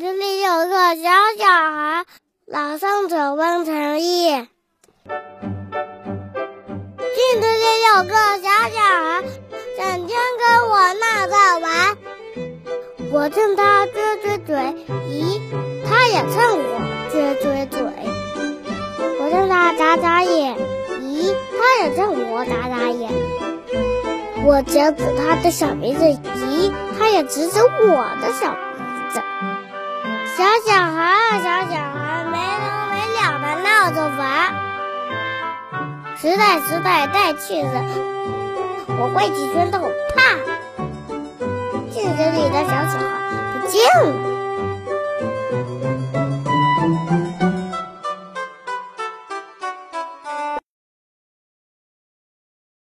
子里有个小小孩，老送走温成义。镜子里有个小小孩，整天跟我闹着玩。我趁他撅撅嘴，咦，他也趁我撅撅嘴。我趁他眨眨眼，咦，他也趁我眨眨眼。我指指他的小鼻子，咦，他也指指我的小鼻子。时代时代带气质我会起拳头啪！镜子里的小丑